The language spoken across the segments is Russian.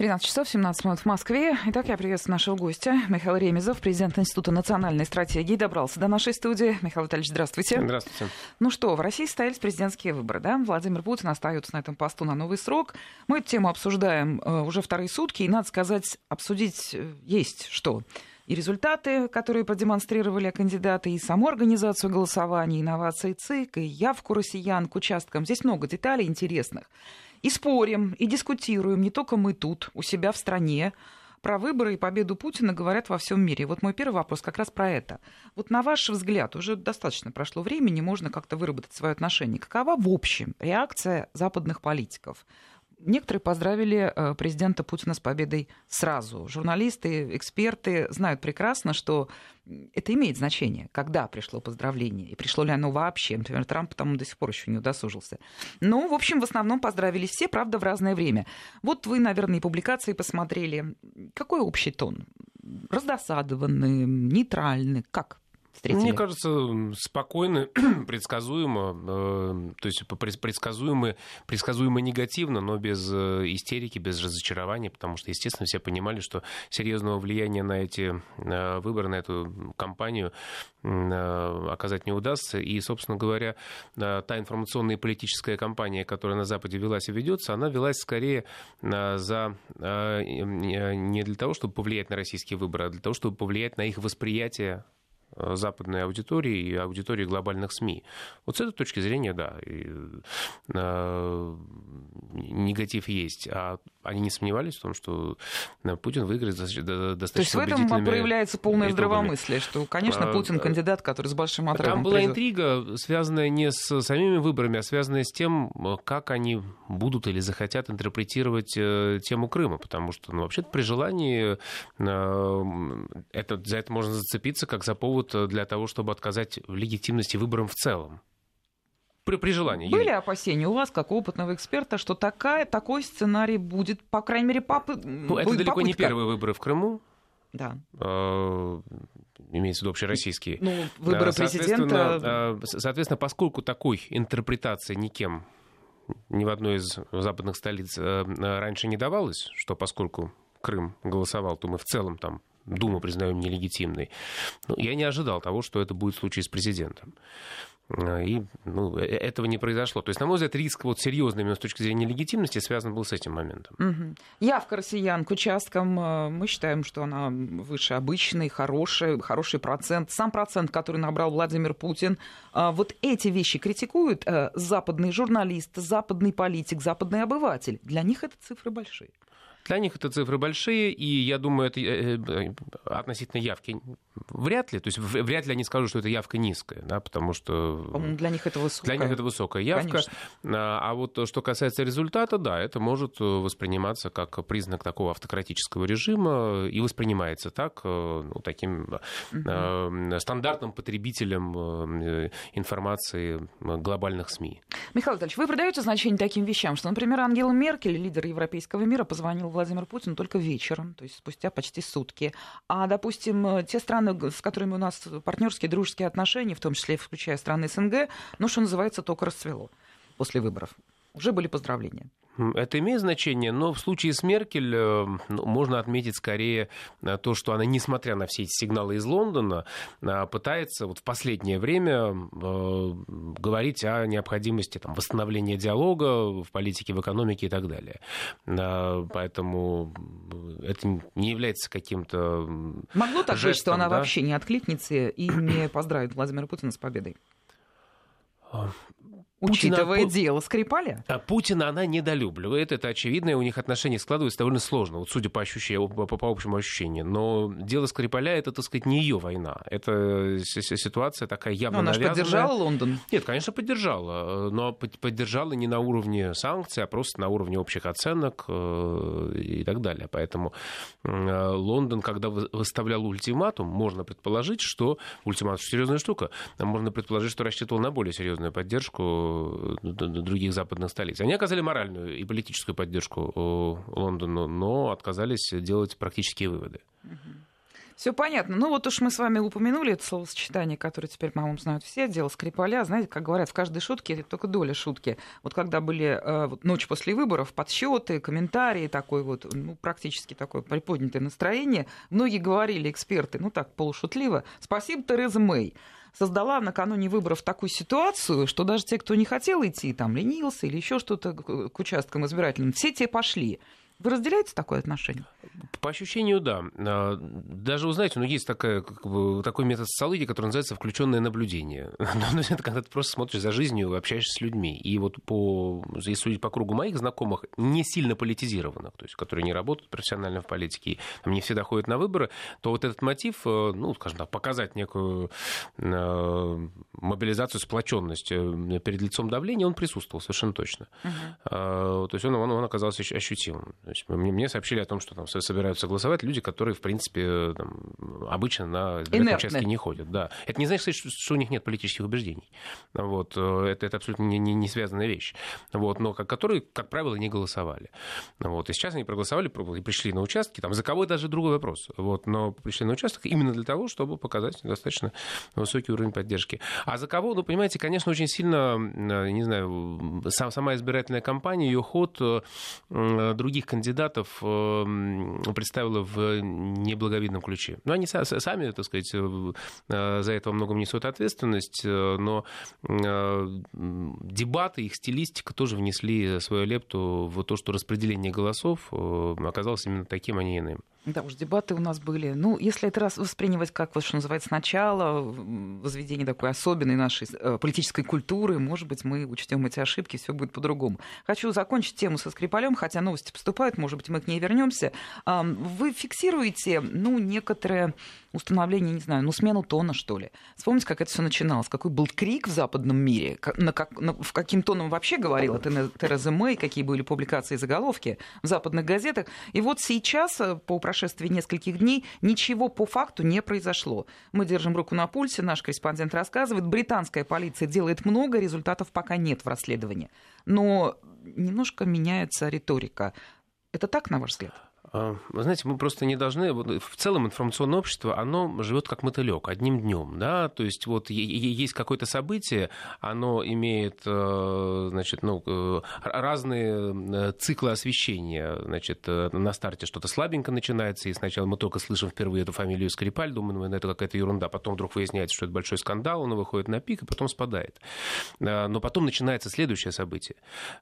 13 часов 17 минут в Москве. Итак, я приветствую нашего гостя Михаил Ремезов, президент Института национальной стратегии, добрался до нашей студии. Михаил Витальевич, здравствуйте. Здравствуйте. Ну что, в России состоялись президентские выборы, да? Владимир Путин остается на этом посту на новый срок. Мы эту тему обсуждаем э, уже вторые сутки, и, надо сказать, обсудить э, есть что и результаты, которые продемонстрировали кандидаты, и саму организацию голосования, инновации ЦИК, и явку россиян к участкам. Здесь много деталей интересных. И спорим, и дискутируем, не только мы тут, у себя в стране, про выборы и победу Путина говорят во всем мире. Вот мой первый вопрос как раз про это. Вот на ваш взгляд, уже достаточно прошло времени, можно как-то выработать свое отношение. Какова в общем реакция западных политиков? Некоторые поздравили э, президента Путина с победой сразу. Журналисты, эксперты знают прекрасно, что это имеет значение, когда пришло поздравление, и пришло ли оно вообще. Например, Трамп там до сих пор еще не удосужился. Но, в общем, в основном поздравили все, правда, в разное время. Вот вы, наверное, и публикации посмотрели. Какой общий тон? Раздосадованный, нейтральный? Как? Встретили? Мне кажется, спокойно, предсказуемо, э, то есть предсказуемо, предсказуемо негативно, но без э, истерики, без разочарования, потому что, естественно, все понимали, что серьезного влияния на эти э, выборы, на эту кампанию оказать не удастся. И, собственно говоря, та информационная и политическая кампания, которая на Западе велась и ведется, она велась скорее за не для того, чтобы повлиять на российские выборы, а для того, чтобы повлиять на их восприятие западной аудитории и аудитории глобальных СМИ. Вот с этой точки зрения, да, и, э, негатив есть. А они не сомневались в том, что э, Путин выиграет достаточно То есть в этом проявляется полное итогами. здравомыслие, что, конечно, а, Путин кандидат, который с большим отрывом Там была придет. интрига, связанная не с самими выборами, а связанная с тем, как они будут или захотят интерпретировать тему Крыма, потому что, ну, вообще-то при желании это, за это можно зацепиться как за повод повод э, для того, чтобы отказать в легитимности выборам в целом. При, при желании. Были Юрий. опасения у вас, как опытного эксперта, что такая, такой сценарий будет, по крайней мере, поп... ну, Это далеко попытка. не первые выборы в Крыму. Да. Э, имеется в виду общероссийские. Ну, выборы президента... Э, соответственно, поскольку такой интерпретации никем ни в одной из западных столиц раньше не давалось, что поскольку Крым голосовал, то мы в целом там Думу признаем нелегитимной. Ну, я не ожидал того, что это будет случай с президентом. А, и ну, э, этого не произошло. То есть, на мой взгляд, риск вот серьезный именно с точки зрения легитимности связан был с этим моментом. Угу. Явка россиян к участкам, э, мы считаем, что она выше обычной, хороший, хороший процент. Сам процент, который набрал Владимир Путин. А, вот эти вещи критикуют э, западный журналист, западный политик, западный обыватель. Для них это цифры большие. Для них это цифры большие, и я думаю, это э, э, относительно явки вряд ли. То есть вряд ли они скажут, что это явка низкая, да, потому что... По-моему, для них это высокая. Для них это высокая явка. Конечно. А, а вот что касается результата, да, это может восприниматься как признак такого автократического режима и воспринимается так, э, ну, таким угу. стандартным потребителем информации глобальных СМИ. Михаил Витальевич, вы придаете значение таким вещам, что, например, Ангела Меркель, лидер европейского мира, позвонил Владимир Путин только вечером, то есть спустя почти сутки. А, допустим, те страны, с которыми у нас партнерские, дружеские отношения, в том числе включая страны СНГ, ну, что называется, только расцвело после выборов. Уже были поздравления. Это имеет значение, но в случае с Меркель э, ну, можно отметить скорее э, то, что она, несмотря на все эти сигналы из Лондона, э, пытается вот в последнее время говорить о необходимости там, восстановления диалога в политике, в экономике и так далее. Поэтому это не является каким-то Могло так жестом, быть, что она да? вообще не откликнется и не поздравит Владимира Путина с победой? Учитывая Путина, дело Скрипаля. А Путина она недолюбливает, это очевидно, и у них отношения складываются довольно сложно, вот судя по, ощущению, по, по общему ощущению. Но дело Скрипаля это, так сказать, не ее война. Это ситуация такая явно но она навязанная. же поддержала Лондон? Нет, конечно, поддержала, но поддержала не на уровне санкций, а просто на уровне общих оценок э, и так далее. Поэтому Лондон, когда выставлял ультиматум, можно предположить, что ультиматум серьезная штука, можно предположить, что рассчитывал на более серьезную поддержку Э, других западных столиц. Они оказали моральную и политическую поддержку Лондону, но отказались делать практические выводы. Все понятно. Ну вот уж мы с вами упомянули это словосочетание, которое теперь, по-моему, знают все, дело Скрипаля. Знаете, как говорят, в каждой шутке это только доля шутки. Вот когда были э, вот, ночь после выборов, подсчеты, комментарии, такой вот, ну, практически такое приподнятое настроение, многие говорили, эксперты, ну так, полушутливо, спасибо, Тереза Мэй создала накануне выборов такую ситуацию, что даже те, кто не хотел идти, там, ленился или еще что-то к участкам избирательным, все те пошли. Вы разделяете такое отношение? По ощущению, да. А, даже, вы знаете, ну, есть такая, как бы, такой метод социологии, который называется включенное наблюдение. Ну, это когда ты просто смотришь за жизнью, общаешься с людьми. И вот по, если судить по кругу моих знакомых, не сильно политизированных, то есть, которые не работают профессионально в политике, там не всегда ходят на выборы, то вот этот мотив, э, ну, скажем так, показать некую э, мобилизацию, сплоченность э, перед лицом давления, он присутствовал совершенно точно. Uh-huh. То есть он, он, он оказался ощутимым. То есть мне, мне сообщили о том, что там собираются голосовать люди, которые, в принципе, там, обычно на избирательные участки не ходят. Да. Это не значит, что, что у них нет политических убеждений. Вот. Э, это, это абсолютно не, не, не связанная вещь. Вот. Но которые, как правило, не голосовали. Вот. И сейчас они проголосовали и пришли на участки. Там, за кого это даже другой вопрос. Вот. Но пришли на участок именно для того, чтобы показать достаточно высокий уровень поддержки. А за кого? Ну, понимаете, конечно, очень сильно, э, не знаю, сама избирательная кампания, ее ход э, других кандидатов кандидатов эм, представила в неблаговидном ключе. Но они сами, так сказать, э, за это во многом несут ответственность, э, но э, дебаты, их стилистика тоже внесли свою лепту в то, что распределение голосов оказалось именно таким, а не иным. Да уж, дебаты у нас были. Ну, если это раз воспринимать как, вот, что называется, начало, возведение такой особенной нашей э, политической культуры, может быть, мы учтем эти ошибки, все будет по-другому. Хочу закончить тему со Скрипалем, хотя новости поступают, может быть, мы к ней вернемся. Вы фиксируете, ну, некоторые установление, не знаю, ну, смену тона, что ли. Вспомните, как это все начиналось, какой был крик в западном мире, на как, на, в каким тоном вообще говорила Тереза Мэй, какие были публикации и заголовки в западных газетах. И вот сейчас, э, по прошествии нескольких дней, ничего по факту не произошло. Мы держим руку на пульсе, наш корреспондент рассказывает, британская полиция делает много, результатов пока нет в расследовании. Но немножко меняется риторика. Это так, на ваш взгляд? А, вы знаете, мы просто не должны... В целом информационное общество, оно живет как мотылек, одним днем, да, то есть вот есть какое-то событие, оно имеет, э, значит, ну, э, разные э, циклы освещения, значит, на старте что-то слабенько начинается, и сначала мы только слышим впервые эту фамилию Скрипаль, думаем, ну, это какая-то ерунда, потом вдруг выясняется, что это большой скандал, он выходит на пик, и потом спадает. Но потом начинается следующее событие.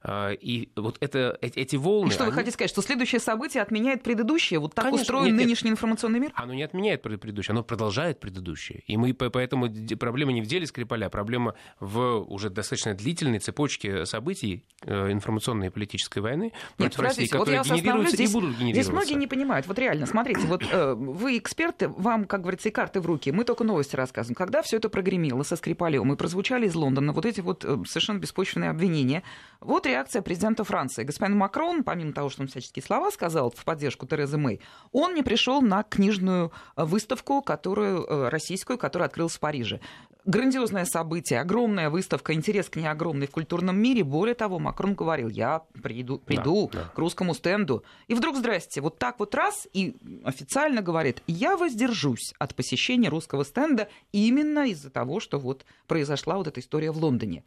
И вот это, эти волны... И что они... вы хотите сказать, что следующее событие отменяет отменяет предыдущее? Вот так Конечно, устроен нет, нынешний нет. информационный мир? Оно не отменяет предыдущее, оно продолжает предыдущее. И мы поэтому проблема не в деле Скрипаля, проблема в уже достаточно длительной цепочке событий э, информационной и политической войны нет, против России, которые вот генерируются здесь, и будут генерироваться. Здесь многие не понимают. Вот реально, смотрите, вот э, вы эксперты, вам, как говорится, и карты в руки. Мы только новости рассказываем. Когда все это прогремело со Скрипалем и прозвучали из Лондона вот эти вот э, совершенно беспочвенные обвинения, вот реакция президента Франции. Господин Макрон, помимо того, что он всяческие слова сказал в поддержку поддержку Терезы Мэй, он не пришел на книжную э, выставку, которую, э, российскую, которая открылась в Париже. Грандиозное событие, огромная выставка, интерес к ней огромный в культурном мире. Более того, Макрон говорил, я приду, приду да, да. к русскому стенду. И вдруг, здрасте, вот так вот раз, и официально говорит, я воздержусь от посещения русского стенда именно из-за того, что вот произошла вот эта история в Лондоне.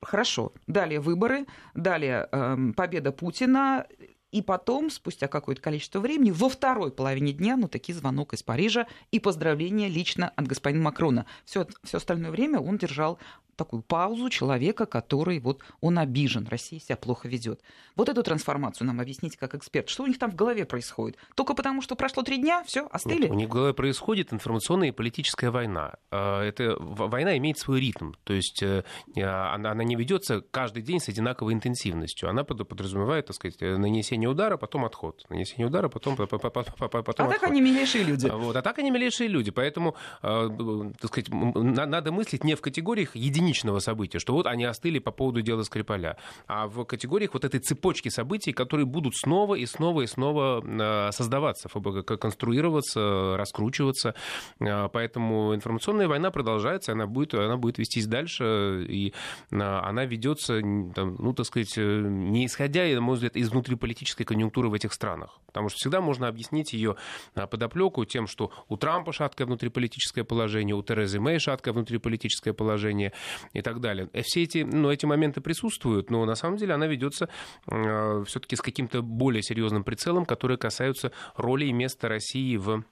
Хорошо. Далее выборы, далее э, победа Путина. И потом, спустя какое-то количество времени, во второй половине дня, ну, таки звонок из Парижа и поздравления лично от господина Макрона. Все, все остальное время он держал такую паузу человека, который вот он обижен, Россия себя плохо ведет. Вот эту трансформацию нам объясните как эксперт. Что у них там в голове происходит? Только потому, что прошло три дня, все, остыли? Нет, у них в голове происходит информационная и политическая война. А, эта война имеет свой ритм, то есть э, она, она не ведется каждый день с одинаковой интенсивностью. Она подразумевает, так сказать, нанесение удара, потом отход. Нанесение удара, потом, потом а отход. так они милейшие люди. Вот, а так они милейшие люди. Поэтому, так сказать, надо мыслить не в категориях единиц единичного события, что вот они остыли по поводу дела Скрипаля, а в категориях вот этой цепочки событий, которые будут снова и снова и снова э, создаваться, конструироваться, раскручиваться. Э, поэтому информационная война продолжается, она будет, она будет вестись дальше, и она ведется, ну, так сказать, не исходя, на мой взгляд, из внутриполитической конъюнктуры в этих странах. Потому что всегда можно объяснить ее подоплеку тем, что у Трампа шаткое внутриполитическое положение, у Терезы Мэй шаткое внутриполитическое положение и так далее. Э, все эти, ну, эти моменты присутствуют, но на самом деле она ведется э, все-таки с каким-то более серьезным прицелом, которые касаются роли и места России в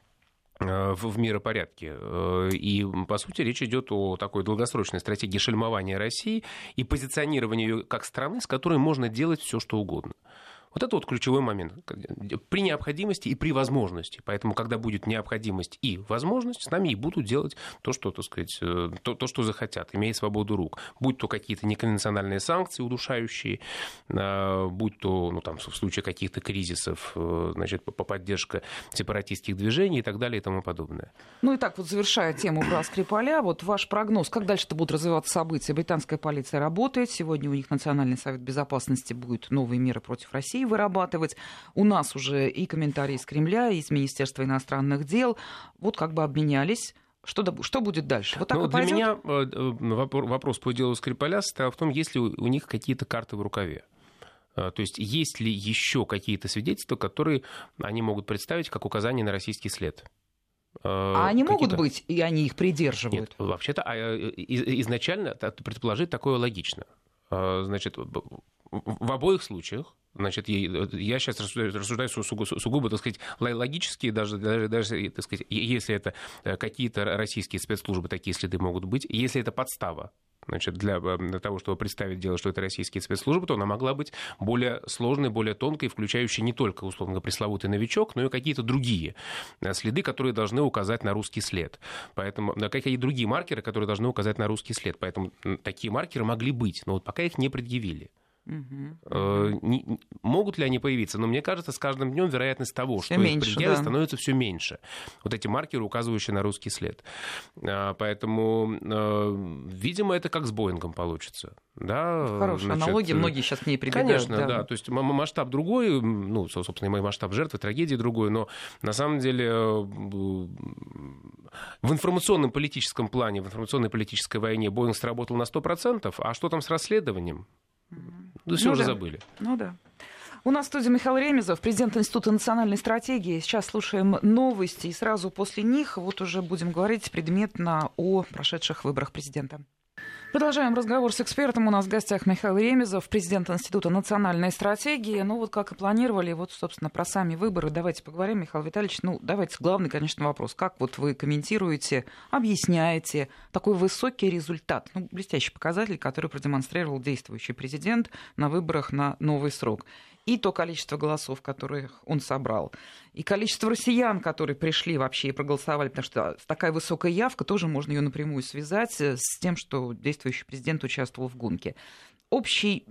э, в миропорядке. Э, и, по сути, речь идет о такой долгосрочной стратегии шельмования России и позиционирования ее как страны, с которой можно делать все, что угодно. Вот это вот ключевой момент. При необходимости и при возможности. Поэтому, когда будет необходимость и возможность, с нами и будут делать то, что, так сказать, э, то, то что захотят, имея свободу рук. Будь то какие-то неконвенциональные санкции удушающие, а, будь то, ну, там, в случае каких-то кризисов, э, значит, по поддержка сепаратистских движений и так далее и тому подобное. Ну и так вот, завершая тему про Скрипаля, вот ваш прогноз, как дальше-то будут развиваться события? Британская полиция работает, сегодня у них Национальный совет безопасности будет новые меры против России вырабатывать. У нас уже и комментарии из Кремля, и из Министерства иностранных дел. Вот как бы обменялись. Что, что будет дальше? Вот так ну, для пойдет? меня э, э, вопрос по делу Скрипаля состоял в том, есть ли у них какие-то карты в рукаве. Э, то есть есть ли еще какие-то свидетельства, которые они могут представить как указание на российский след? А они могут быть, и они их придерживают? Нет, вообще-то а, изначально предположить такое логично. Значит, в обоих случаях, значит, я сейчас рассуждаю сугубо, так сказать, логически, даже, даже, даже так сказать, если это э, какие-то российские спецслужбы, такие следы могут быть, если это подстава, значит, для, э, для того, чтобы представить дело, что это российские спецслужбы, то она могла быть более сложной, более тонкой, включающей не только, условно, пресловутый новичок, но и какие-то другие э, следы, которые должны указать на русский след. Поэтому, какие другие маркеры, которые должны указать на русский след. Поэтому такие маркеры могли быть, но вот пока их не предъявили. Угу. Не, могут ли они появиться? Но мне кажется, с каждым днем вероятность того, что меньше, их предъявят, да. становится все меньше. Вот эти маркеры, указывающие на русский след. А, поэтому, а, видимо, это как с Боингом получится. Да, Хорошая значит, аналогия, э, многие сейчас к ней прибегают. Конечно, да. да. То есть масштаб другой, ну, собственно, мой масштаб жертвы, трагедии другой, но на самом деле в информационном политическом плане, в информационной политической войне Боинг сработал на 100%, а что там с расследованием? Да все ну, уже да. забыли. Ну да. У нас в студии Михаил Ремезов, президент Института национальной стратегии. Сейчас слушаем новости, и сразу после них вот уже будем говорить предметно о прошедших выборах президента. Продолжаем разговор с экспертом. У нас в гостях Михаил Ремезов, президент Института национальной стратегии. Ну вот как и планировали, вот, собственно, про сами выборы. Давайте поговорим, Михаил Витальевич. Ну, давайте главный, конечно, вопрос. Как вот вы комментируете, объясняете такой высокий результат, ну, блестящий показатель, который продемонстрировал действующий президент на выборах на новый срок? И то количество голосов, которых он собрал, и количество россиян, которые пришли вообще и проголосовали, потому что такая высокая явка, тоже можно ее напрямую связать э, с тем, что действующий президент участвовал в гонке. Общий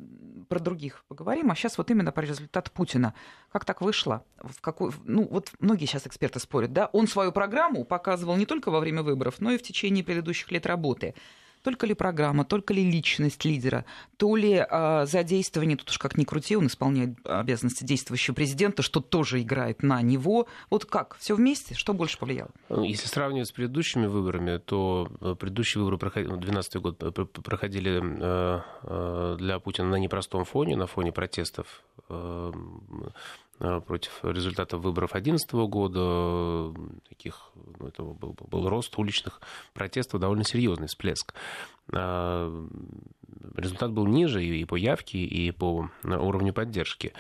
про других поговорим, а сейчас вот именно про результат Путина. Как так вышло? В какой, ну, вот многие сейчас эксперты спорят, да? Он свою программу показывал не только во время выборов, но и в течение предыдущих лет работы только ли программа, только ли личность лидера, то ли а, задействование, тут уж как ни крути, он исполняет обязанности действующего президента, что тоже играет на него. Вот как? Все вместе? Что больше повлияло? Ну, если сравнивать с предыдущими выборами, то э, предыдущие выборы, 2012 год, э, проходили э, для Путина на непростом фоне, на фоне протестов против результатов выборов 2011 года. Таких, ну, это был, был рост уличных протестов, довольно серьезный всплеск. А, результат был ниже и по явке, и по уровню поддержки.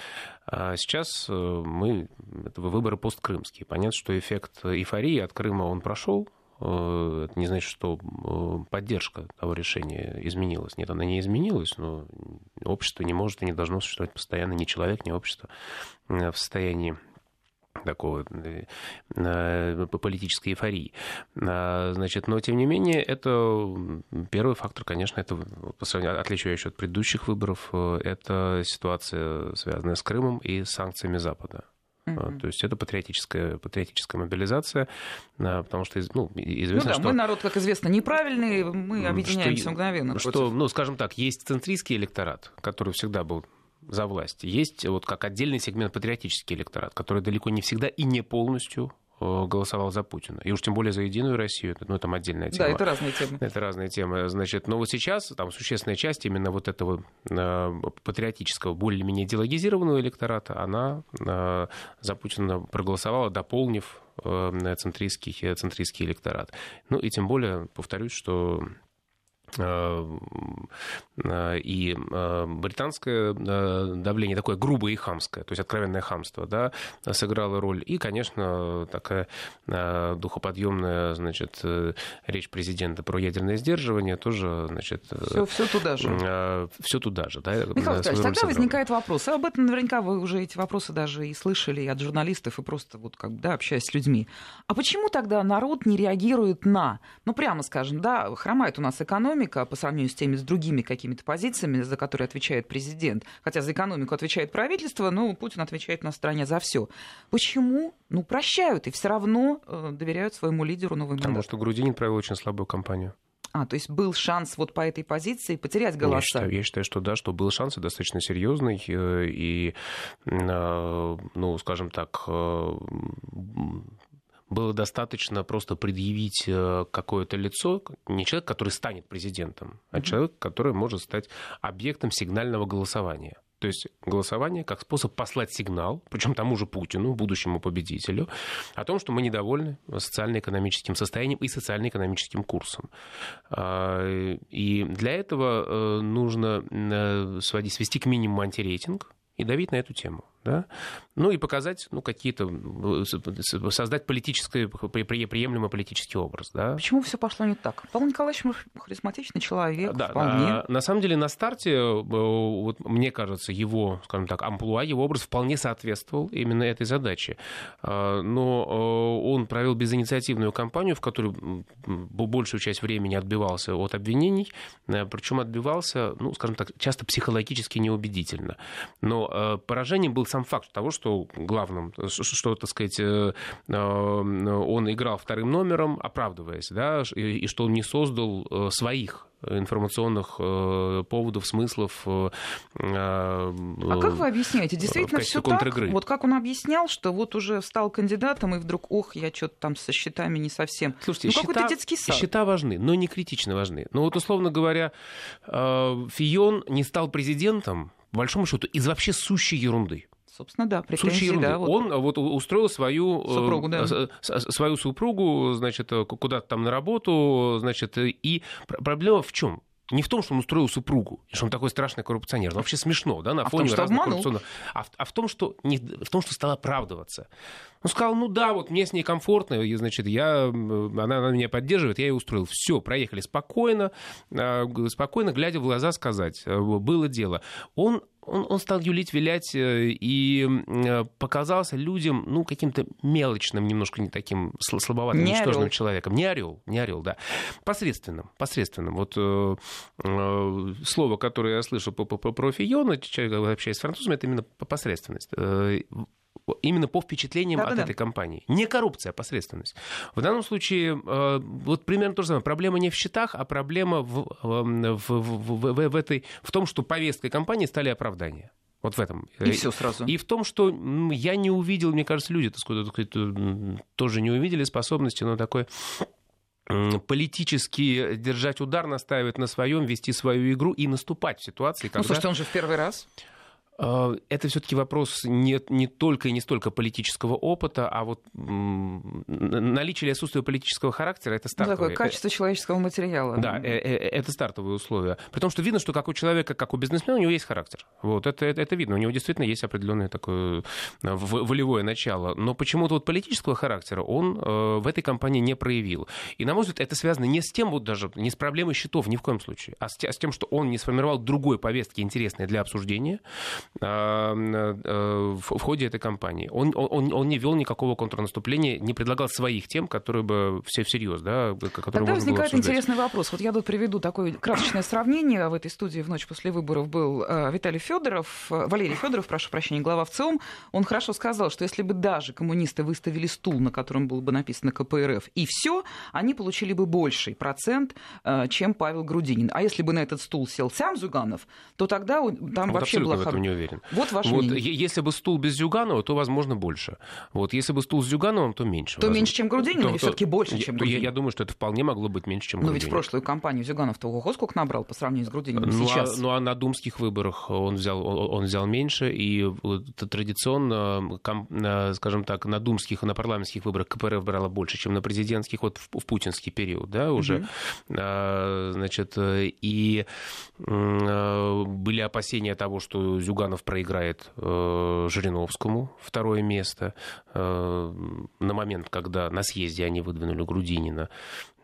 А сейчас э, мы, это выборы посткрымские. Понятно, что эффект эйфории от Крыма он прошел, э, это не значит, что э, поддержка того решения изменилась. Нет, она не изменилась, но общество не может и не должно существовать постоянно, ни человек, ни общество в состоянии такого э, политической эйфории. А, значит, но, тем не менее, это первый фактор, конечно, это по сравнению, отличающий от предыдущих выборов, э, это ситуация, связанная с Крымом и санкциями Запада. Uh-huh. То есть это патриотическая, патриотическая мобилизация, потому что ну, известно, ну, да, что... мы народ, как известно, неправильный, мы объединяемся что, мгновенно. Что, против... ну, скажем так, есть центристский электорат, который всегда был за власть. Есть вот как отдельный сегмент патриотический электорат, который далеко не всегда и не полностью Э, голосовал за Путина. И уж тем более за Единую Россию, ну, там отдельная тема. Да, это разные темы. Это разные темы. Значит, но вот сейчас там существенная часть именно вот этого э, патриотического, более-менее идеологизированного электората, она э, за Путина проголосовала, дополнив э, центристский, центристский электорат. Ну и тем более, повторюсь, что Э, э, и э, британское давление такое грубое и хамское, то есть откровенное хамство, да, сыграло роль. И, конечно, такая духоподъемная, значит, речь президента про ядерное сдерживание тоже, значит... Все, все туда же. Все туда же, да. Михаил Николаевич, тогда сыграл. возникает вопрос, и об этом наверняка вы уже эти вопросы даже и слышали и от журналистов, и просто вот как бы, да, общаясь с людьми. А почему тогда народ не реагирует на, ну, прямо скажем, да, хромает у нас экономика, экономика по сравнению с теми, с другими какими-то позициями, за которые отвечает президент. Хотя за экономику отвечает правительство, но Путин отвечает на стране за все. Почему? Ну, прощают и все равно э, доверяют своему лидеру новый Потому что Грудинин провел очень слабую кампанию. А, то есть был шанс вот по этой позиции потерять голоса? Я считаю, я считаю, что да, что был шанс достаточно серьезный. Э, и, э, ну, скажем так, было достаточно просто предъявить э, какое-то лицо, не человек, который станет президентом, а человек, который может стать объектом сигнального голосования. То есть голосование как способ послать сигнал, причем тому же Путину, будущему победителю, о том, что мы недовольны социально-экономическим состоянием и социально-экономическим курсом. А, и для этого э, нужно э, свести к минимуму антирейтинг и давить на эту тему да, ну и показать, ну, какие-то, создать политическое, приемлемый политический образ, да. Почему все пошло не так? Павел Николаевич харизматичный человек, да, вполне. На, на самом деле на старте, э, вот, мне кажется, его, скажем так, амплуа, его образ вполне соответствовал именно этой задаче. А, но э, он провел безинициативную кампанию, в которой большую часть времени отбивался от обвинений, э, причем отбивался, ну, скажем так, часто психологически неубедительно. Но поражением был сам факт того, что главным, что, так сказать, э, э, он играл вторым номером, оправдываясь, да, и что он не создал э, своих информационных поводов, смыслов. А как вы объясняете? Действительно все так? Вот как он объяснял, что вот уже стал кандидатом, и вдруг, ох, я что-то там со счетами не совсем. Слушайте, ну, счета, детский сад. счета важны, но не критично важны. Ну вот, условно говоря, Фион не стал президентом, по большому счету, из вообще сущей ерунды. Собственно, да, претензии, да. Вот. Он вот устроил свою э, супругу, да. свою супругу, значит, э, куда-то там на работу, значит, и проблема в чем? не в том, что он устроил супругу, что он такой страшный коррупционер. Это вообще смешно, да, на а фоне том, разных коррупционных. А в, а в том, что не, в том, что стал оправдываться. Он сказал, ну да, вот мне с ней комфортно, и, значит, я, она, она меня поддерживает, я ее устроил. Все, проехали спокойно, а, спокойно, глядя в глаза, сказать, э, было дело. Он он, он стал юлить, вилять э, и э, показался людям, ну, каким-то мелочным, немножко не таким слабоватым, не ничтожным орел. человеком. Не орел, не орел, да. Посредственным, посредственным. Вот э, э, слово, которое я слышу по, по, по про Фиона, человек, общаясь с французами, это именно посредственность. Именно по впечатлениям да, от да, этой компании. Не коррупция, а посредственность. В данном случае э, вот примерно то же самое. Проблема не в счетах, а проблема в, в, в, в, в, этой, в том, что повесткой компании стали оправдания. Вот в этом. И все сразу. И в том, что я не увидел, мне кажется, люди так сказать, тоже не увидели способности на такое политически держать удар, настаивать на своем, вести свою игру и наступать в ситуации, когда... Ну, слушайте, он же в первый раз. А, это все-таки вопрос не, не только и не столько политического опыта, а вот наличие или отсутствие политического характера это стартовые. Ну, такое качество человеческого материала. Да, э, э, это стартовые условия. При том, что видно, что как у человека, как у бизнесмена, у него есть характер. Вот, это, это, это видно. У него действительно есть определенное такое э, волевое начало. Но почему-то вот политического характера он в этой компании не проявил. И, на мой взгляд, это связано не с тем, вот даже не с проблемой счетов ни в коем случае, а с тем, что он не сформировал другой повестки, интересной для обсуждения в ходе этой кампании. Он, он, он не вел никакого контрнаступления, не предлагал своих тем, которые бы все всерьез, да, которые Тогда возникает интересный вопрос. Вот я тут приведу такое красочное сравнение. В этой студии в ночь после выборов был Виталий Федоров, Валерий Федоров, прошу прощения, глава ВЦИОМ. Он хорошо сказал, что если бы даже коммунисты выставили стул, на котором было бы написано КПРФ, и все, они получили бы больший процент, чем Павел Грудинин. А если бы на этот стул сел сам Зюганов, то тогда там вот вообще была... уверен. Вот ваше вот, мнение. Если бы стул без Зюганова, то, возможно, больше. Вот если бы стул с Зюгановым, то меньше. То возможно. меньше, чем Грудинин, то, или все таки больше, чем Грудинин? Я, я думаю, что это вполне могло быть меньше, чем Но Грудинин. ведь в прошлую кампанию Зюганов-то ого, сколько набрал по сравнению с Грудининым ну, сейчас? А, ну, а на думских выборах он взял, он, он взял меньше, и традиционно, скажем так, на думских и на парламентских выборах КПРФ брала больше, чем на президентских, вот в, в путинский период, да, уже. Угу. А, значит, и были опасения того, что Зюганов проиграет э, Жириновскому второе место э, на момент, когда на съезде они выдвинули Грудинина.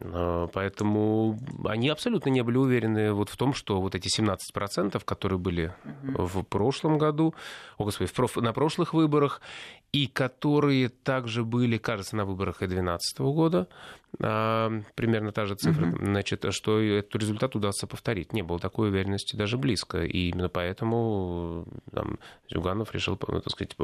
Э, поэтому они абсолютно не были уверены вот в том, что вот эти 17%, которые были в прошлом году, о, господи, на прошлых выборах, и которые также были, кажется, на выборах 2012 года, а, примерно та же цифра, угу. значит, что этот результат удастся повторить. Не было такой уверенности даже близко, и именно поэтому там, Зюганов решил, так сказать,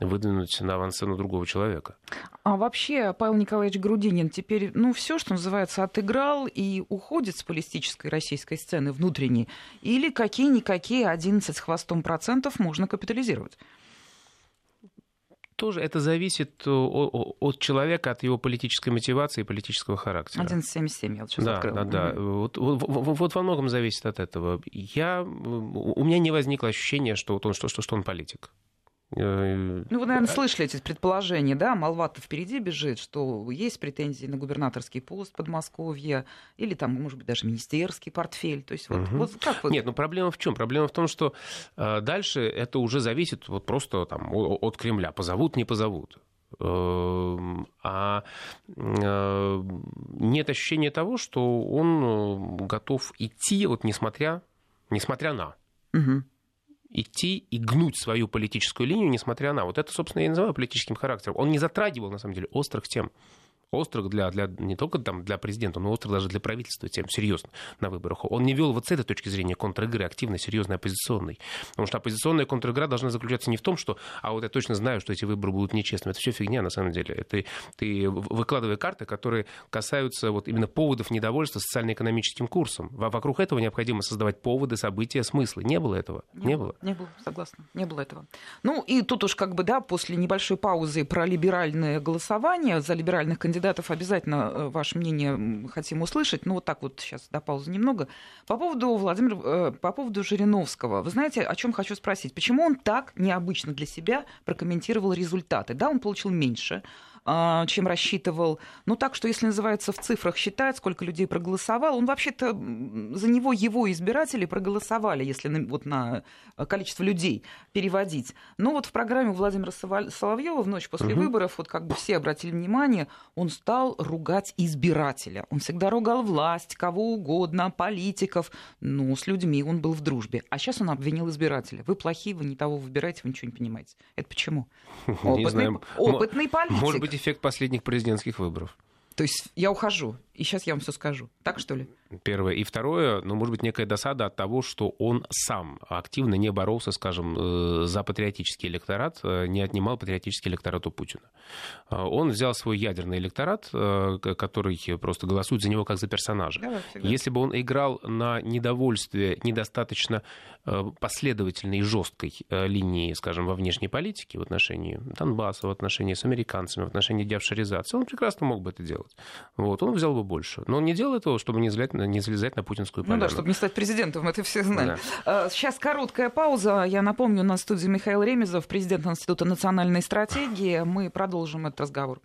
выдвинуть на авансцену другого человека. А вообще Павел Николаевич Грудинин теперь, ну, все, что называется, отыграл и уходит с политической российской сцены внутренней, или какие-никакие 11 с хвостом процентов можно капитализировать? тоже это зависит от человека, от его политической мотивации и политического характера. 1177 я вот сейчас да, открыл. Да, да, вот, вот, вот во многом зависит от этого. Я, у меня не возникло ощущения, что, вот он, что, что, что он политик. Э, ну, вы, наверное, слышали эти предположения, да? Молва-то впереди бежит, что есть претензии на губернаторский пост Подмосковья или там, может быть, даже министерский портфель. То есть вот, угу. вот как вот... Нет, ну проблема в чем? Проблема в том, что э, дальше это уже зависит вот просто там от Кремля. Позовут, не позовут эм, а э, нет ощущения того, что он готов идти, вот несмотря, несмотря на. Угу идти и гнуть свою политическую линию, несмотря на... Вот это, собственно, я и называю политическим характером. Он не затрагивал, на самом деле, острых тем острых для, для, не только там, для президента, но острых даже для правительства тем серьезно на выборах. Он не вел вот с этой точки зрения контр-игры активно, серьезной, оппозиционной. Потому что оппозиционная контр-игра должна заключаться не в том, что, а вот я точно знаю, что эти выборы будут нечестными. Это все фигня, на самом деле. Это ты выкладывая карты, которые касаются вот именно поводов недовольства социально-экономическим курсом. Вокруг этого необходимо создавать поводы, события, смыслы. Не было этого. Не, не было. Не было, согласна. Не было этого. Ну и тут уж как бы, да, после небольшой паузы про либеральное голосование за либеральных кандидатов кандидатов обязательно э, ваше мнение хотим услышать. Ну, вот так вот сейчас до паузы немного. По поводу Владимира, э, по поводу Жириновского. Вы знаете, о чем хочу спросить? Почему он так необычно для себя прокомментировал результаты? Да, он получил меньше чем рассчитывал. Ну, так что, если называется в цифрах считать, сколько людей проголосовало, он вообще-то за него его избиратели проголосовали, если на, вот на количество людей переводить. Но вот в программе Владимира Соловьева в ночь после угу. выборов, вот как бы все обратили внимание, он стал ругать избирателя. Он всегда ругал власть, кого угодно, политиков. Ну, с людьми он был в дружбе. А сейчас он обвинил избирателя. Вы плохие, вы не того выбираете, вы ничего не понимаете. Это почему? Опытный, опытный политик. Может быть, эффект последних президентских выборов. То есть я ухожу, и сейчас я вам все скажу. Так что ли? Первое. И второе, ну, может быть, некая досада от того, что он сам активно не боролся, скажем, э, за патриотический электорат, э, не отнимал патриотический электорат у Путина. Э, он взял свой ядерный электорат, который просто голосует за него как за персонажа. Да, Если бы он играл на недовольствие недостаточно последовательной и жесткой линии, скажем, во внешней политике в отношении Донбасса, в отношении с американцами, в отношении девшаризации, он прекрасно мог бы это делать. Вот, он взял бы больше. Но он не делал этого, чтобы не злять не залезать на путинскую поляну. Ну да, чтобы не стать президентом, это все знали. Да. Сейчас короткая пауза. Я напомню, на студии Михаил Ремезов, президент Института национальной стратегии. Мы продолжим этот разговор.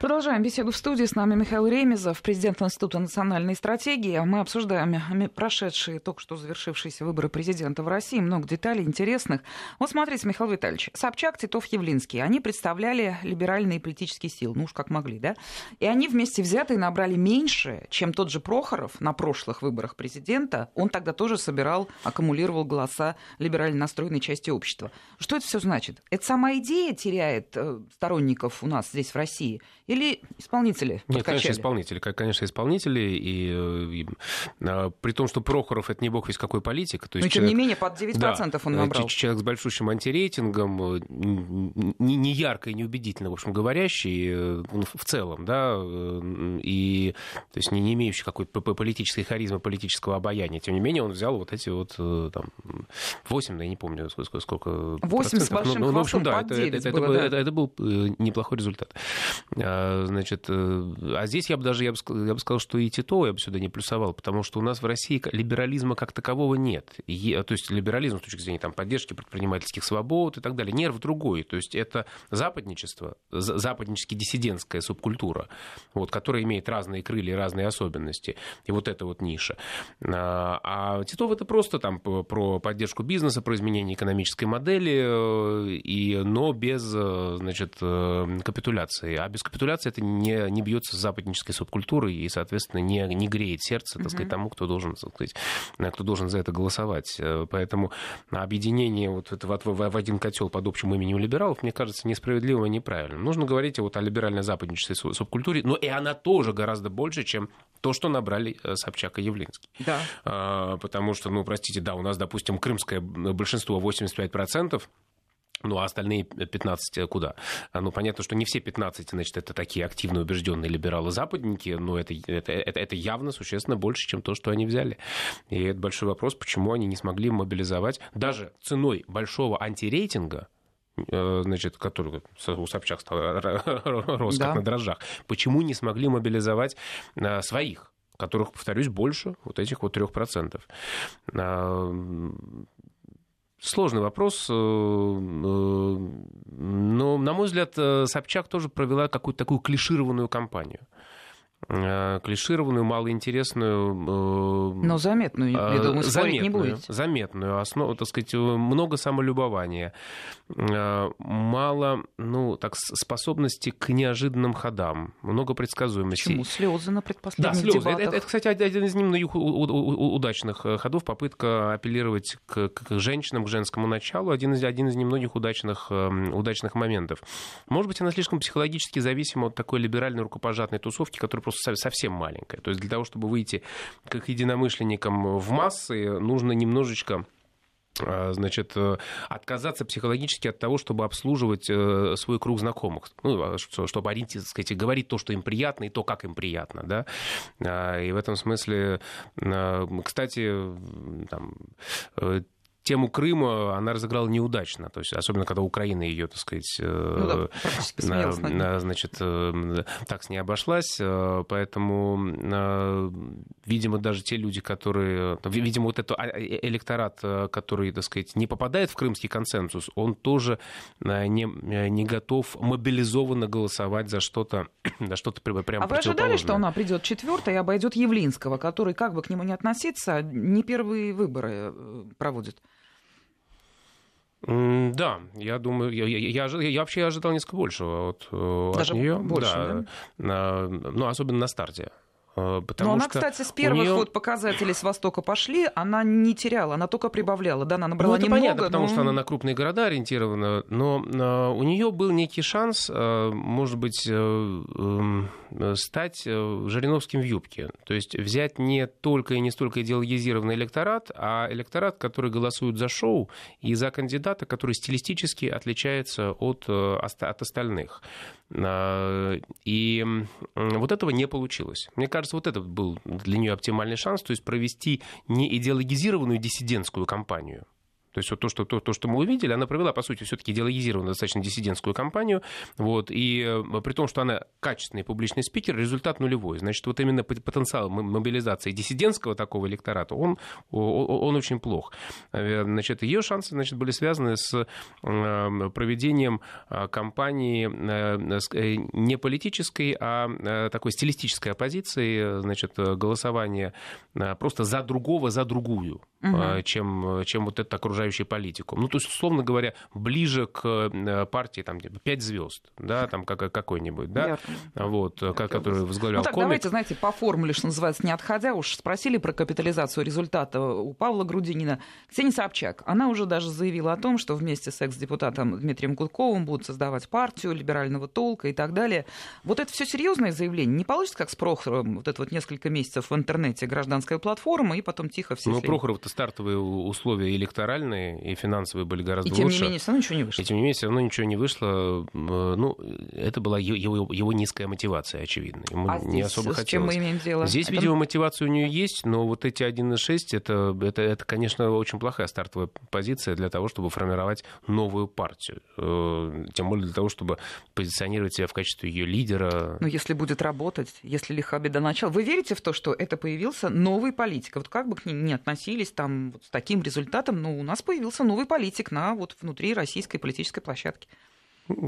Продолжаем беседу в студии. С нами Михаил Ремезов, президент Института национальной стратегии. Мы обсуждаем прошедшие, только что завершившиеся выборы президента в России. Много деталей интересных. Вот смотрите, Михаил Витальевич. Собчак, Титов, Явлинский. Они представляли либеральные политические силы. Ну уж как могли, да? И они вместе взятые набрали меньше, чем тот же Прохоров на прошлых выборах президента. Он тогда тоже собирал, аккумулировал голоса либерально настроенной части общества. Что это все значит? Это сама идея теряет э, сторонников у нас здесь в России? Или исполнители Нет, конечно, исполнители. Конечно, исполнители. И, э, и, а, при том, что Прохоров это не бог весь какой политик. То есть Но, человек, тем не менее, под 9% да, он набрал. Человек с большущим антирейтингом, э, не, не ярко и неубедительно, в общем, говорящий э, в целом, да, и то есть не, не имеющий какой-то политической харизмы, политического обаяния. Тем не менее, он взял вот эти вот там 8, да, я не помню, сколько, сколько 8 с большим ну, ну, в общем, да, это, это, было, это, да. это, это был неплохой результат. А, значит, э, а здесь я бы даже, я бы, я бы сказал, что и Тито я бы сюда не плюсовал, потому что у нас в России либерализма как такового нет. И, то есть либерализм с точки зрения там, поддержки предпринимательских свобод и так далее. Нерв другой. То есть это западничество, западнически диссидентская субкультура, вот, которая имеет разные крылья, разные особенности. И вот эта вот ниша. А, а Титов это просто там про поддержку бизнеса, про изменение экономической модели, э, и, но без э, значит, капитуляции. А без капитуляции капитуляция это не, не бьется с западнической субкультурой и, соответственно, не, не греет сердце, так сказать, тому, кто должен, так сказать, кто должен за это голосовать. Э, поэтому объединение вот этого в один котел под общим именем либералов, мне кажется, несправедливым и неправильным. Нужно говорить вот о либерально-западнической субкультуре, но и она тоже гораздо больше, чем то, что набрали э, Собчак и Явлинский. Да. А, потому что, ну, простите, да, у нас, допустим, крымское большинство 85%, ну, а остальные 15 куда? А, ну, понятно, что не все 15, значит, это такие активно убежденные либералы-западники, но это, это, это, это явно существенно больше, чем то, что они взяли. И это большой вопрос, почему они не смогли мобилизовать даже ценой большого антирейтинга, э, значит, который у Собчак стал рос да. как на дрожжах, почему не смогли мобилизовать э, своих? которых, повторюсь, больше вот этих вот 3%. Сложный вопрос, э, э, но, на мой взгляд, э, Собчак тоже провела какую-то такую клишированную кампанию. Э, клишированную, малоинтересную... Э, Но заметную, я э, думаю, заметную, не будете. Заметную основу, так сказать, много самолюбования, мало, ну, так, способности к неожиданным ходам, много предсказуемости. Почему? Слезы на предпоследних да, слезы. дебатах. Это, это, кстати, один из немногих удачных ходов, попытка апеллировать к, к женщинам, к женскому началу, один из, один из немногих удачных, удачных моментов. Может быть, она слишком психологически зависима от такой либеральной рукопожатной тусовки, которая просто совсем маленькая. То есть для того, чтобы выйти как единомышленникам в массы, нужно немножечко а, значит, э, отказаться психологически от того, чтобы обслуживать э, свой круг знакомых, ну, а чтобы ориентироваться, сказать, говорить то, что им приятно, и то, как им приятно, да, а, и в этом смысле, кстати, там, э, тему Крыма она разыграла неудачно, то есть особенно когда Украина ее, так сказать, ну да, на, значит, э, так с ней обошлась, э, поэтому, видимо, даже те люди, которые, видимо, вот этот а, э, электорат, который, так сказать, не попадает в крымский консенсус, он тоже не, не готов мобилизованно голосовать за что-то, за что-то прямо А вы ожидали, что она придет четвертой и обойдет Явлинского, который, как бы к нему не относиться, не первые выборы проводит? Да, я думаю, я, я, я, я вообще ожидал несколько большего от, э, Даже от нее. Больше, да, да? Ну, особенно на старте. Э, потому Но она, кстати, с первых нее... вот показателей с Востока пошли, она не теряла, она только прибавляла. Да, она набрала ну, это немного, понятно, потому но... что она на крупные города ориентирована, но э, у нее был некий шанс, э, может быть, эм, стать Жириновским в юбке. То есть взять не только и не столько идеологизированный электорат, а электорат, который голосует за шоу и за кандидата, который стилистически отличается от, от остальных. И вот этого не получилось. Мне кажется, кажется, вот это был для нее оптимальный шанс, то есть провести не идеологизированную диссидентскую кампанию, То есть вот то, что, то, то, что мы увидели, она провела, по сути, все-таки идеологизированную, достаточно диссидентскую кампанию. Вот, и э, при том, что она качественный публичный спикер, результат нулевой. Значит, вот именно потенциал мобилизации диссидентского такого электората, он, он очень плох. Э, значит, ее шансы значит, были связаны с э, проведением кампании не политической, а такой стилистической оппозиции, значит, голосования просто за другого, за другую, угу. чем, чем вот это окружающее окружающей политику. Ну, то есть, условно говоря, ближе к э, партии, там, типа, пять звезд, да, там, как, какой-нибудь, да, Ярко. вот, Ярко. который возглавлял ну, так, комик. давайте, знаете, по формуле, что называется, не отходя, уж спросили про капитализацию результата у Павла Грудинина. Ксения Собчак, она уже даже заявила о том, что вместе с экс-депутатом Дмитрием Гудковым будут создавать партию либерального толка и так далее. Вот это все серьезное заявление. Не получится, как с Прохоровым, вот это вот несколько месяцев в интернете гражданская платформа, и потом тихо все Ну, Прохоров-то стартовые условия электоральные и финансовые были гораздо и тем лучше. не менее, все равно ничего не вышло. И тем не менее, все равно ничего не вышло. Ну, это была его, его низкая мотивация, очевидно. Ему а не здесь особо с хотелось. чем мы имеем дело? Здесь, это... видимо, мотивация у нее есть, но вот эти 1,6 это, это, это, конечно, очень плохая стартовая позиция для того, чтобы формировать новую партию. Э, тем более для того, чтобы позиционировать себя в качестве ее лидера. Но если будет работать, если лиха беда начала. Вы верите в то, что это появился новый политик? Вот как бы к ним не относились там вот с таким результатом, но у нас появился новый политик на вот внутри российской политической площадки.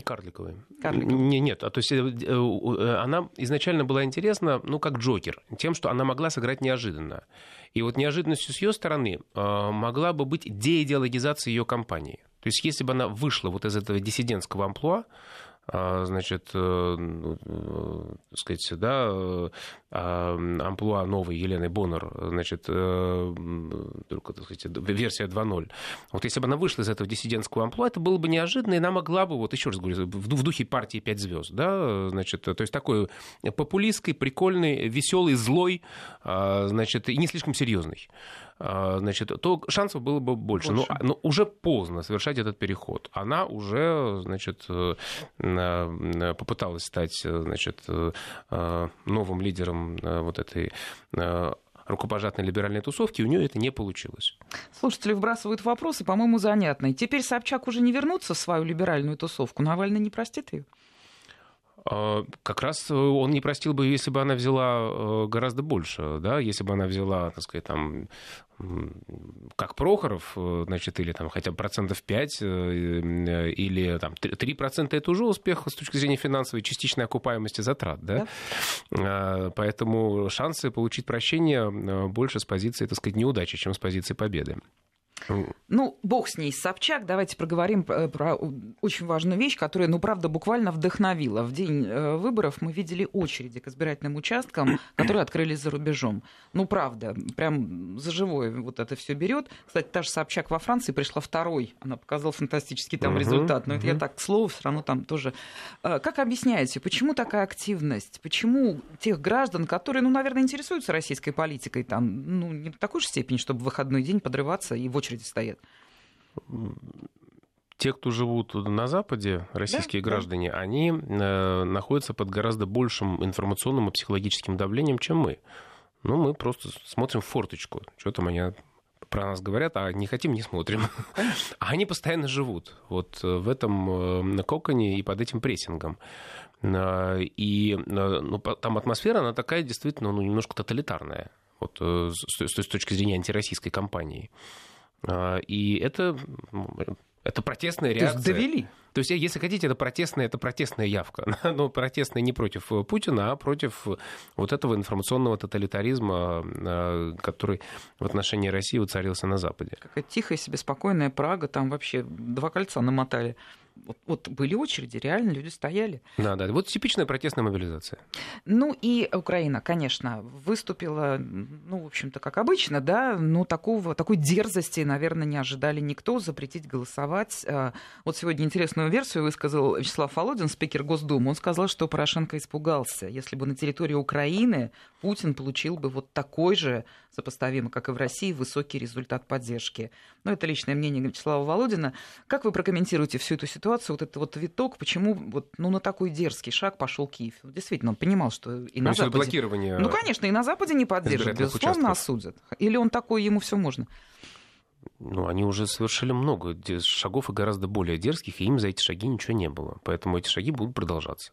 Карликовый. Карликовый. Не, нет, а то есть э, э, она изначально была интересна, ну, как Джокер, тем, что она могла сыграть неожиданно. И вот неожиданностью с ее стороны э, могла бы быть деидеологизация ее кампании. То есть если бы она вышла вот из этого диссидентского амплуа, значит, э, ну, э, так сказать, да, э, а, амплуа новой Елены Боннер, значит, только, так сказать, версия 2.0. Вот если бы она вышла из этого диссидентского амплуа, это было бы неожиданно, и она могла бы, вот еще раз говорю, в духе партии «Пять звезд», да, значит, то есть такой популистский, прикольный, веселый, злой, а, значит, и не слишком серьезный. А, значит, то шансов было бы больше. больше. Но, но уже поздно совершать этот переход. Она уже, значит, э, попыталась стать, значит, э, новым лидером э, вот этой рукопожатной либеральной тусовки, у нее это не получилось. Слушатели вбрасывают вопросы, по-моему, занятные. Теперь Собчак уже не вернуться в свою либеральную тусовку. Навальный не простит ее? А, как раз э, он не простил бы, если бы она взяла э, гораздо больше, да, если бы она взяла, так сказать, там, как Прохоров, э, значит, или там хотя бы процентов 5, или там 3% это уже успех с точки зрения финансовой частичной окупаемости затрат, да? да? Поэтому шансы получить прощение больше с позиции, так сказать, неудачи, чем с позиции победы. Ну, бог с ней, Собчак. Давайте проговорим про, про очень важную вещь, которая, ну, правда, буквально вдохновила. В день э, выборов мы видели очереди к избирательным участкам, которые открылись за рубежом. Ну, правда, прям за живое вот это все берет. Кстати, та же Собчак во Франции пришла второй. Она показала фантастический там результат. Но это я так к слову, все равно там тоже. Э, как объясняете, почему такая активность? Почему тех граждан, которые, ну, наверное, интересуются российской политикой, там, ну, не в такой же степени, чтобы в выходной день подрываться и в очередь очереди стоят? те, кто живут на Западе, российские да, граждане, да. они э, находятся под гораздо большим информационным и психологическим давлением, чем мы. Ну, мы просто смотрим в форточку. Что там они про нас говорят, а не хотим, не смотрим. А они постоянно живут вот э, в этом э, коконе и под этим прессингом. Э, и ну, там атмосфера, она такая действительно ну, немножко тоталитарная вот, с, с точки зрения антироссийской кампании. А, и это, это протестная реакция. То есть довели? То есть, если хотите, это протестная, это протестная явка. Но протестная не против Путина, а против вот этого информационного тоталитаризма, который в отношении России уцарился на Западе. Какая тихая себе спокойная Прага, там вообще два кольца намотали вот, вот были очереди, реально люди стояли. Да, да. Вот типичная протестная мобилизация. Ну и Украина, конечно, выступила, ну, в общем-то, как обычно, да, но такого, такой дерзости, наверное, не ожидали никто, запретить голосовать. А, вот сегодня интересную версию высказал Вячеслав Володин, спикер Госдумы. Он сказал, что Порошенко испугался. Если бы на территории Украины Путин получил бы вот такой же, сопоставимый, как и в России, высокий результат поддержки. Но это личное мнение Вячеслава Володина. Как вы прокомментируете всю эту ситуацию, вот этот вот виток, почему вот, ну, на такой дерзкий шаг пошел Киев? Действительно, он понимал, что и на Западе... блокирование Ну, конечно, и на Западе не поддержат, безусловно, участков. осудят. Или он такой, ему все можно? ну, они уже совершили много шагов и гораздо более дерзких, и им за эти шаги ничего не было. Поэтому эти шаги будут продолжаться.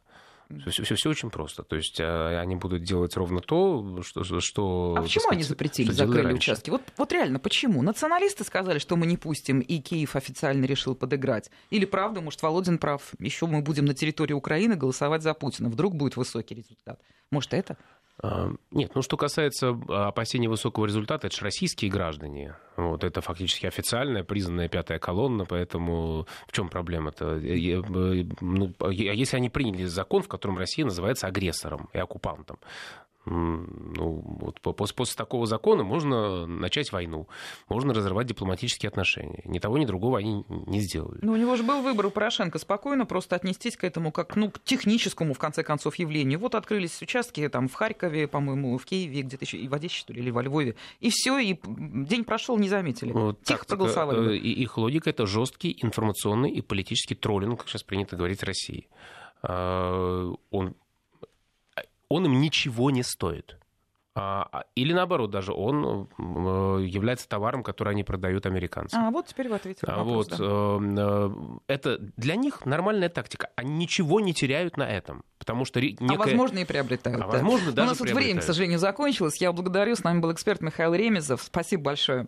Все, все, все очень просто. То есть а, они будут делать ровно то, что... что а почему сказать, они запретили, закрыли участки? Вот, вот реально, почему? Националисты сказали, что мы не пустим, и Киев официально решил подыграть. Или правда, может, Володин прав, еще мы будем на территории Украины голосовать за Путина. Вдруг будет высокий результат. Может, это? А, нет, ну что касается а, опасений высокого результата, это же российские граждане. Вот, это фактически официальная, признанная пятая колонна, поэтому в чем проблема-то? Ну, если они приняли закон, в котором Россия называется агрессором и оккупантом, ну, вот после, после такого закона можно начать войну, можно разрывать дипломатические отношения. Ни того, ни другого они не сделали. Ну, у него же был выбор у Порошенко спокойно просто отнестись к этому как ну, к техническому, в конце концов, явлению. Вот открылись участки там в Харькове, по-моему, в Киеве, где-то еще и в Одессе, что ли, или во Львове. И все, и день прошел, не заметили. Вот Тихо тактика, проголосовали. Э, и их логика это жесткий информационный и политический троллинг, как сейчас принято говорить, России. А, он он им ничего не стоит. А, а, или наоборот, даже он э, является товаром, который они продают американцам. А вот теперь вы ответили. На вопрос, вот, да. Э, это для них нормальная тактика. Они ничего не теряют на этом. Потому что некая... А возможно и приобретают. А да. возможно даже У нас тут время, к сожалению, закончилось. Я благодарю. С нами был эксперт Михаил Ремезов. Спасибо большое.